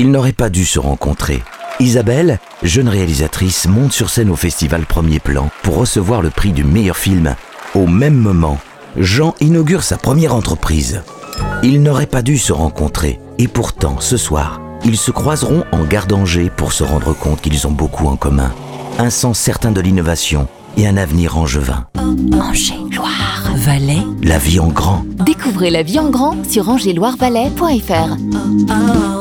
Ils n'auraient pas dû se rencontrer. Isabelle, jeune réalisatrice, monte sur scène au festival Premier Plan pour recevoir le prix du meilleur film. Au même moment, Jean inaugure sa première entreprise. Ils n'auraient pas dû se rencontrer, et pourtant, ce soir, ils se croiseront en gare d'Angers pour se rendre compte qu'ils ont beaucoup en commun. Un sens certain de l'innovation et un avenir angevin. Angers, Loire, Valais. La vie en grand. Découvrez la vie en grand sur gardongerloirevalais.fr.